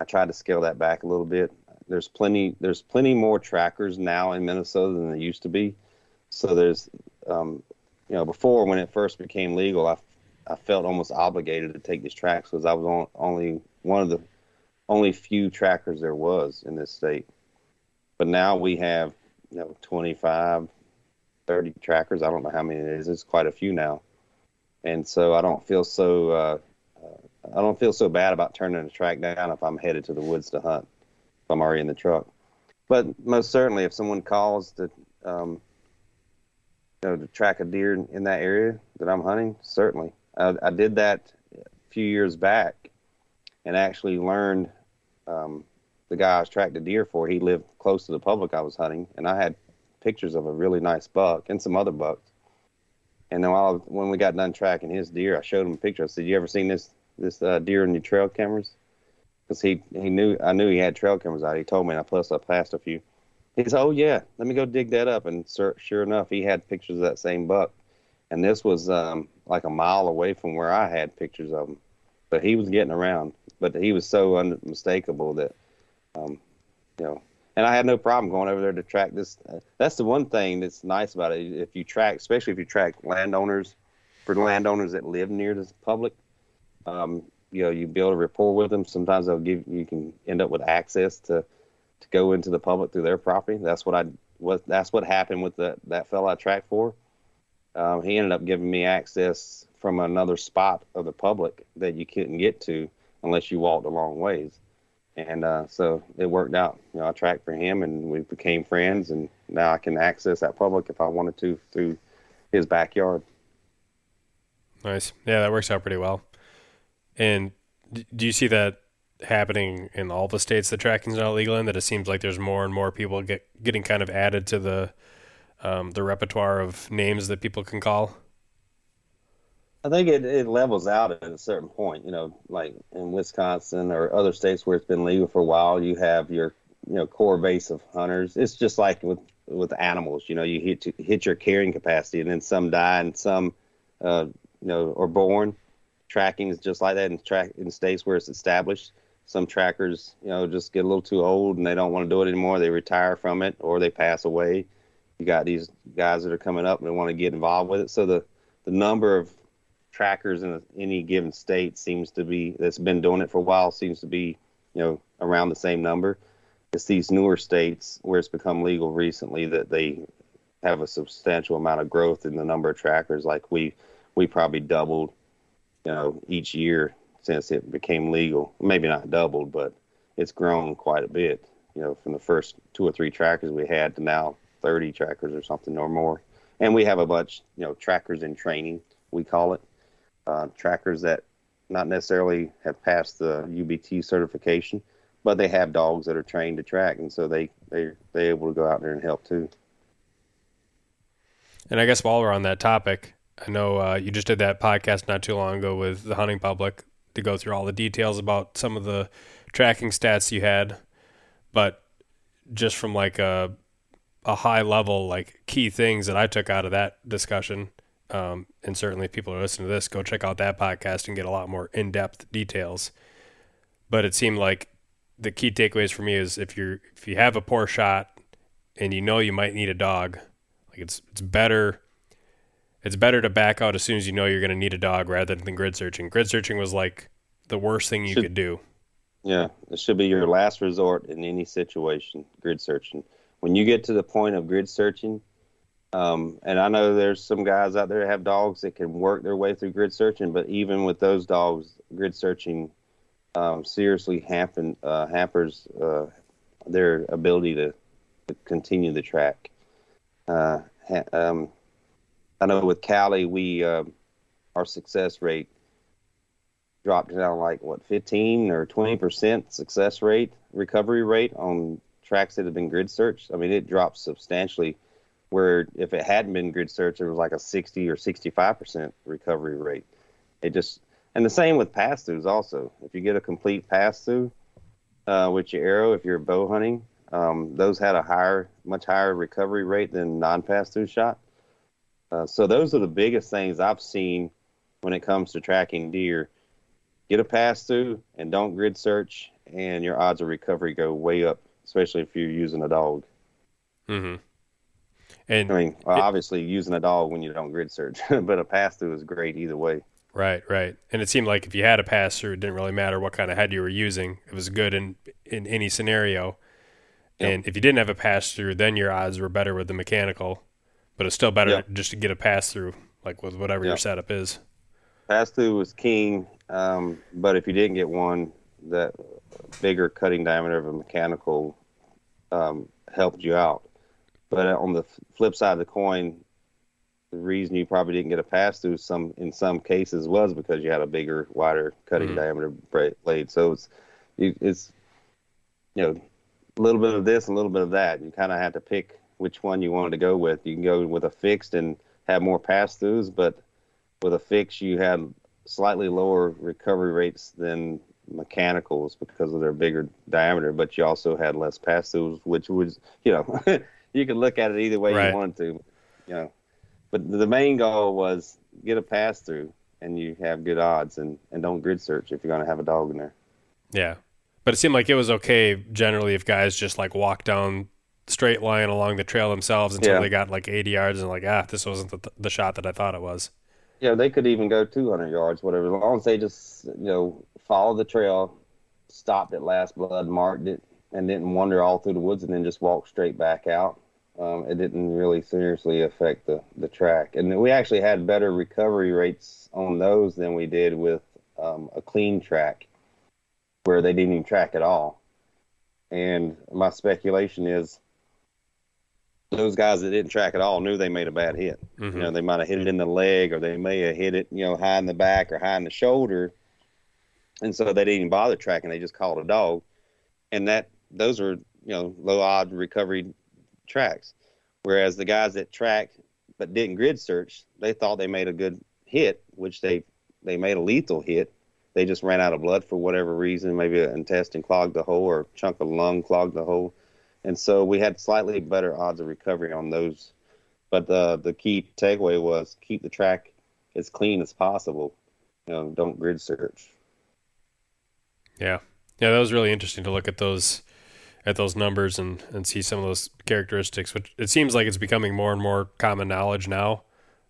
I tried to scale that back a little bit. There's plenty there's plenty more trackers now in Minnesota than there used to be. So there's um, you know before when it first became legal, I I felt almost obligated to take these tracks because I was on, only one of the only few trackers there was in this state. But now we have you know 25, 30 trackers. I don't know how many it is. It's quite a few now, and so I don't feel so uh, I don't feel so bad about turning the track down if I'm headed to the woods to hunt. If I'm already in the truck, but most certainly, if someone calls to, um, know, to track a deer in, in that area that I'm hunting, certainly. I, I, did that a few years back, and actually learned. Um, the guy I was tracking deer for, he lived close to the public I was hunting, and I had pictures of a really nice buck and some other bucks. And then while, when we got done tracking his deer, I showed him a picture. I said, "You ever seen this this uh, deer in your trail cameras? Because he he knew I knew he had trail cameras out. He told me, and I plus I passed a few. He said, "Oh yeah, let me go dig that up." And sure, sure enough, he had pictures of that same buck, and this was um, like a mile away from where I had pictures of him. But he was getting around. But he was so unmistakable that Um, you know, and I had no problem going over there to track this. Uh, that's the one thing that's nice about it. If you track, especially if you track landowners, for landowners that live near the public, um, you know, you build a rapport with them. Sometimes they'll give you can end up with access to to go into the public through their property. That's what I what that's what happened with the, that fellow I tracked for. Um, he ended up giving me access from another spot of the public that you couldn't get to unless you walked a long ways. And uh, so it worked out. You know, I tracked for him, and we became friends. And now I can access that public if I wanted to through his backyard. Nice. Yeah, that works out pretty well. And do you see that happening in all the states that tracking's not legal in? That it seems like there's more and more people get getting kind of added to the um, the repertoire of names that people can call. I think it, it levels out at a certain point. You know, like in Wisconsin or other states where it's been legal for a while, you have your you know core base of hunters. It's just like with with animals. You know, you hit hit your carrying capacity, and then some die, and some uh, you know are born. Tracking is just like that in track in states where it's established some trackers, you know, just get a little too old and they don't want to do it anymore. They retire from it or they pass away. You got these guys that are coming up and they want to get involved with it. So the, the number of trackers in any given state seems to be that's been doing it for a while seems to be you know around the same number. It's these newer states where it's become legal recently that they have a substantial amount of growth in the number of trackers. Like we we probably doubled, you know, each year since it became legal. Maybe not doubled, but it's grown quite a bit. You know, from the first two or three trackers we had to now 30 trackers or something or more. And we have a bunch, you know, trackers in training, we call it. Uh, trackers that not necessarily have passed the UBT certification, but they have dogs that are trained to track, and so they they they able to go out there and help too. And I guess while we're on that topic, I know uh, you just did that podcast not too long ago with the hunting public to go through all the details about some of the tracking stats you had, but just from like a a high level like key things that I took out of that discussion. Um, and certainly, if people are listening to this, go check out that podcast and get a lot more in depth details. But it seemed like the key takeaways for me is if you're if you have a poor shot and you know you might need a dog, like it's it's better it's better to back out as soon as you know you're going to need a dog rather than grid searching. Grid searching was like the worst thing you should, could do. Yeah, it should be your last resort in any situation. Grid searching. When you get to the point of grid searching, um, and I know there's some guys out there that have dogs that can work their way through grid searching, but even with those dogs, grid searching um, seriously happen, uh, hampers uh, their ability to, to, continue the track. Uh, ha- um, I know with Cali, we uh, our success rate dropped down like what 15 or 20 percent success rate recovery rate on tracks that have been grid searched. I mean, it dropped substantially. Where if it hadn't been grid searched, it was like a 60 or 65 percent recovery rate. It just and the same with pass throughs also. If you get a complete pass through uh, with your arrow, if you're bow hunting, um, those had a higher, much higher recovery rate than non pass through shot. Uh, so those are the biggest things I've seen when it comes to tracking deer. Get a pass through and don't grid search, and your odds of recovery go way up, especially if you're using a dog. Mm-hmm. And I mean, well, it, obviously using a dog when you don't grid search, but a pass through is great either way. Right, right. And it seemed like if you had a pass through, it didn't really matter what kind of head you were using. It was good in in any scenario. Yep. And if you didn't have a pass through, then your odds were better with the mechanical but it's still better yeah. just to get a pass through, like with whatever yeah. your setup is. Pass through was king, um, but if you didn't get one, that bigger cutting diameter of a mechanical um, helped you out. But on the flip side of the coin, the reason you probably didn't get a pass through some in some cases was because you had a bigger, wider cutting mm-hmm. diameter blade. So it's it's you know a little bit of this, a little bit of that. You kind of had to pick which one you wanted to go with. You can go with a fixed and have more pass throughs, but with a fix, you have slightly lower recovery rates than mechanicals because of their bigger diameter, but you also had less pass throughs, which was, you know, you could look at it either way right. you wanted to, you know. But the main goal was get a pass through and you have good odds and, and don't grid search if you're going to have a dog in there. Yeah. But it seemed like it was okay generally if guys just like walk down straight line along the trail themselves until Yeah. they got like 80 yards and like ah this wasn't the, the shot that I thought it was. Yeah, they could even go 200 yards, whatever, as long as they just, you know, follow the trail, stopped at Last Blood, marked it, and didn't wander all through the woods and then just walk straight back out. Um, it didn't really seriously affect the, the track. And we actually had better recovery rates on those than we did with um, a clean track where they didn't even track at all. And my speculation is those guys that didn't track at all knew they made a bad hit. Mhm. You know, they might have hit it in the leg or they may have hit it, you know, high in the back or high in the shoulder. And so they didn't even bother tracking. They just called a dog. And that those are, you know, low odd recovery tracks. Whereas the guys that tracked but didn't grid search, they thought they made a good hit, which they they made a lethal hit. They just ran out of blood for whatever reason. Maybe an intestine clogged the hole or a chunk of lung clogged the hole. And so we had slightly better odds of recovery on those but the the key takeaway was keep the track as clean as possible. You know, don't grid search. Yeah. Yeah, that was really interesting to look at those at those numbers and, and see some of those characteristics, which it seems like it's becoming more and more common knowledge now.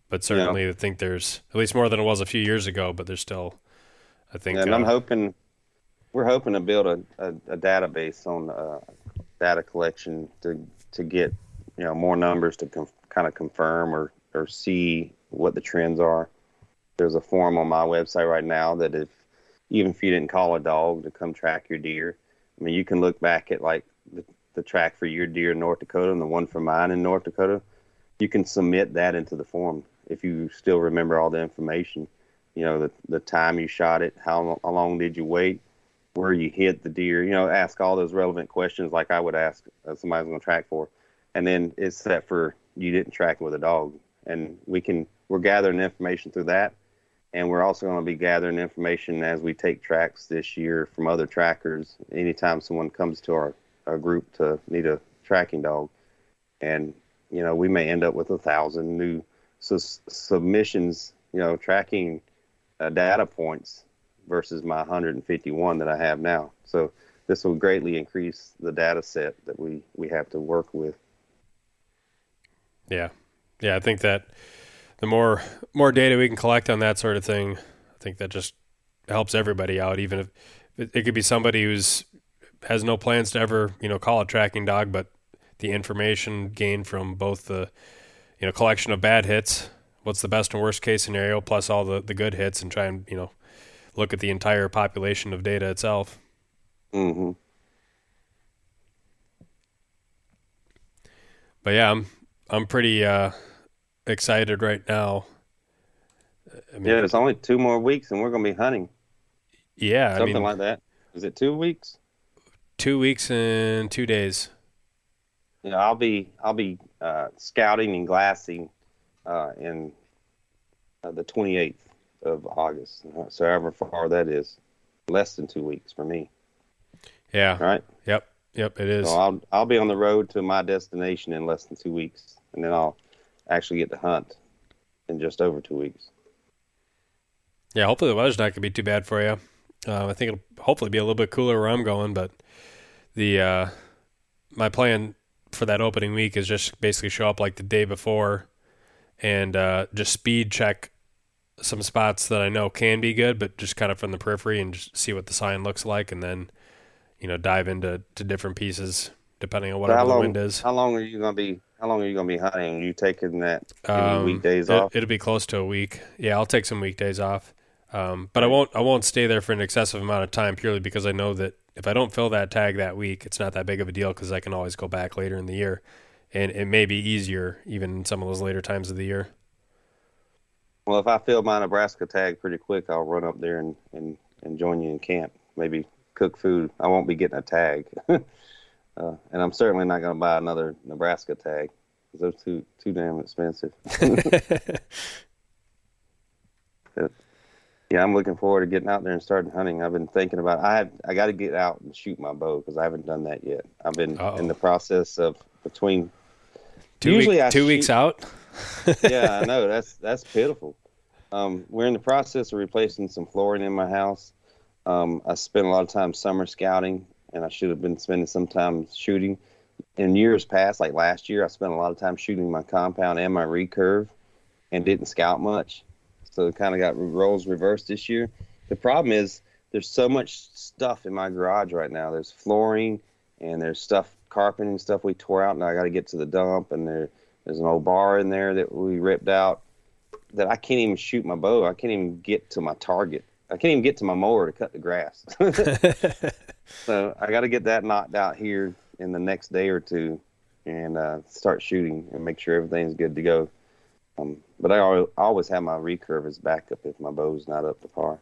But certainly I think there's at least more than it was a few years ago, but there's still I think and I'm uh, hoping we're hoping to build a, a, a database on uh, data collection to to get you know more numbers to kind of confirm or or see what the trends are. There's a form on my website right now that if even if you didn't call a dog to come track your deer, I mean you can look back at like the, the track for your deer in North Dakota and the one for mine in North Dakota. You can submit that into the form if you still remember all the information. You know the the time you shot it, how how long did you wait, where you hit the deer. You know, ask all those relevant questions like I would ask uh, somebody's going to track for, and then it's set for you didn't track with a dog, and we can we're gathering information through that, and we're also going to be gathering information as we take tracks this year from other trackers. Anytime someone comes to our, our group to need a tracking dog, and you know we may end up with a thousand new sus- submissions. You know, tracking uh, data points versus my 151 that I have now. So this will greatly increase the data set that we, we have to work with. Yeah, yeah. I think that the more more data we can collect on that sort of thing, I think that just helps everybody out. Even if it, it could be somebody who's has no plans to ever you know call a tracking dog, but the information gained from both the you know collection of bad hits, what's the best and worst case scenario, plus all the the good hits, and try and you know look at the entire population of data itself. hmm But yeah, I'm I'm pretty uh, excited right now. I mean, Yeah, it's only two more weeks and we're going to be hunting. yeah, I Something mean, like that. Is it two weeks? two weeks and two days. Yeah, I'll be I'll be uh, scouting and glassing uh, in uh, the 28th of August. So however far that is, less than two weeks for me. Yeah. Right. Yep. Yep. It is. So I'll I'll be on the road to my destination in less than two weeks, and then I'll actually get to hunt in just over two weeks. Yeah. Hopefully the weather's not going to be too bad for you. Uh, I think it'll hopefully be a little bit cooler where I'm going, but the uh, my plan for that opening week is just basically show up like the day before and uh, just speed check some spots that I know can be good, but just kind of from the periphery and just see what the sign looks like, and then you know dive into to different pieces depending on So whatever how the long? wind is. How long are you gonna be? How long are you gonna be hunting? Are you taking that Um, weekdays it, off? It'll be close to a week. Yeah, I'll take some weekdays off. Um, but I won't. I won't stay there for an excessive amount of time purely because I know that if I don't fill that tag that week, it's not that big of a deal because I can always go back later in the year, and it may be easier even in some of those later times of the year. Well, if I fill my Nebraska tag pretty quick, I'll run up there and, and, and join you in camp. Maybe cook food. I won't be getting a tag, uh, and I'm certainly not going to buy another Nebraska tag because those too too damn expensive. But, yeah, I'm looking forward to getting out there and starting hunting. I've been thinking about. I have, I got to get out and shoot my bow because I haven't done that yet. I've been Uh-oh. in the process of between. two Usually week, two weeks shoot- out. yeah, I know that's that's pitiful. Um, we're in the process of replacing some flooring in my house. Um, I spent a lot of time summer scouting, and I should have been spending some time shooting. In years past, like last year, I spent a lot of time shooting my compound and my recurve, and didn't scout much. So it kind of got roles reversed this year. The problem is there's so much stuff in my garage right now. There's flooring and there's stuff carpeting stuff we tore out, and I got to get to the dump. And there, there's an old bar in there that we ripped out that I can't even shoot my bow. I can't even get to my target. I can't even get to my mower to cut the grass. so I got to get that knocked out here in the next day or two, and uh, start shooting and make sure everything's good to go. Um, but I always have my recurve as backup if my bow's not up to par.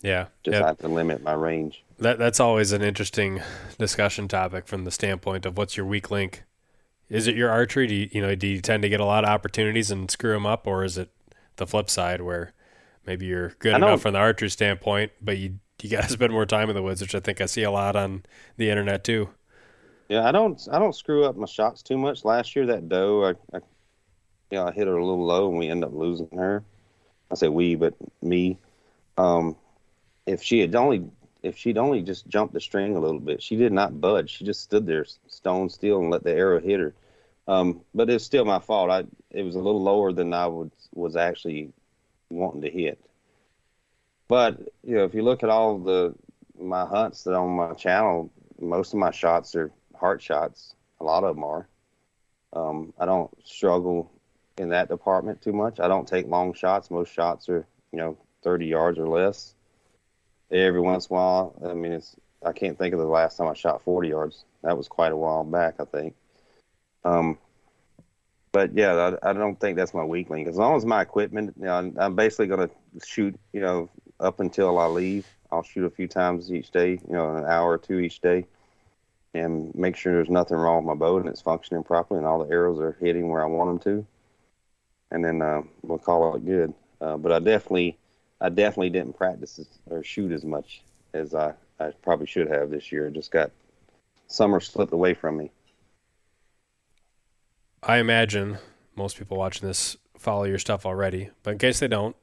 Yeah, just yeah. have to limit my range. That that's always an interesting discussion topic from the standpoint of what's your weak link. Is it your archery? Do you, you know? Do you tend to get a lot of opportunities and screw them up, or is it the flip side where maybe you're good enough from the archery standpoint, but you you got to spend more time in the woods, which I think I see a lot on the internet too. Yeah, I don't I don't screw up my shots too much. Last year that doe, I, I you know, I hit her a little low and we end up losing her. I say we, but me. Um, if she had only if she'd only just jumped the string a little bit, she did not budge. She just stood there stone still and let the arrow hit her. Um, but it's still my fault. I it was a little lower than I would was actually wanting to hit. But you know, if you look at all the my hunts that on my channel, most of my shots are heart shots. A lot of them are. Um, I don't struggle in that department too much. I don't take long shots. Most shots are you know 30 yards or less. Every once in a while, I mean, it's I can't think of the last time I shot 40 yards. That was quite a while back, I think. Um, but yeah, I, I don't think that's my weak link. As long as my equipment, you know, I'm basically going to shoot, you know, up until I leave. I'll shoot a few times each day, you know, an hour or two each day, and make sure there's nothing wrong with my bow and it's functioning properly and all the arrows are hitting where I want them to. And then uh, we'll call it good. Uh, but I definitely, I definitely didn't practice or shoot as much as I, I probably should have this year. It just got summer slipped away from me. I imagine most people watching this follow your stuff already, but in case they don't,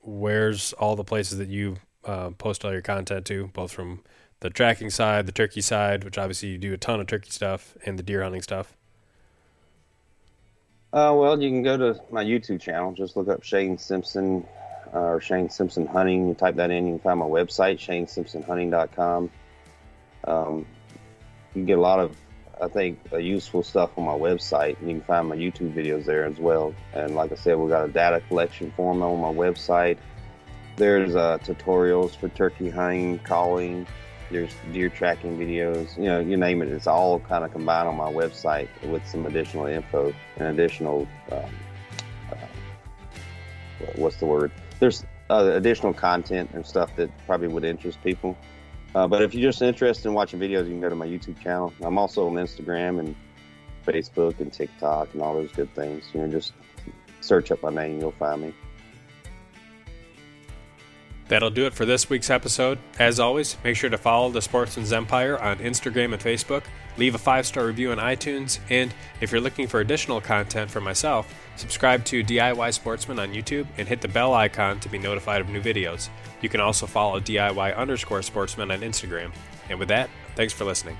where's all the places that you uh, post all your content to, both from the tracking side, the turkey side, which obviously you do a ton of turkey stuff, and the deer hunting stuff? Uh, well, you can go to my YouTube channel. Just look up Shane Simpson uh, or Shane Simpson Hunting. You type that in, you can find my website, ShaneSimpsonHunting.com. Um, you get a lot of I think, uh, useful stuff on my website. And you can find my YouTube videos there as well. And like I said, we've got a data collection form on my website. There's uh, tutorials for turkey hunting, calling. There's deer tracking videos. You know, you name it. It's all kind of combined on my website with some additional info and additional. Um, uh, what's the word? There's uh, additional content and stuff that probably would interest people. Uh, but if you're just interested in watching videos, you can go to my YouTube channel. I'm also on Instagram and Facebook and TikTok and all those good things. You know, just search up my name, you'll find me. That'll do it for this week's episode. As always, make sure to follow the Sportsman's Empire on Instagram and Facebook, leave a five star review on iTunes, and if you're looking for additional content from myself, subscribe to DIY Sportsman on YouTube and hit the bell icon to be notified of new videos. You can also follow DIY underscore sportsman on Instagram. And with that, thanks for listening.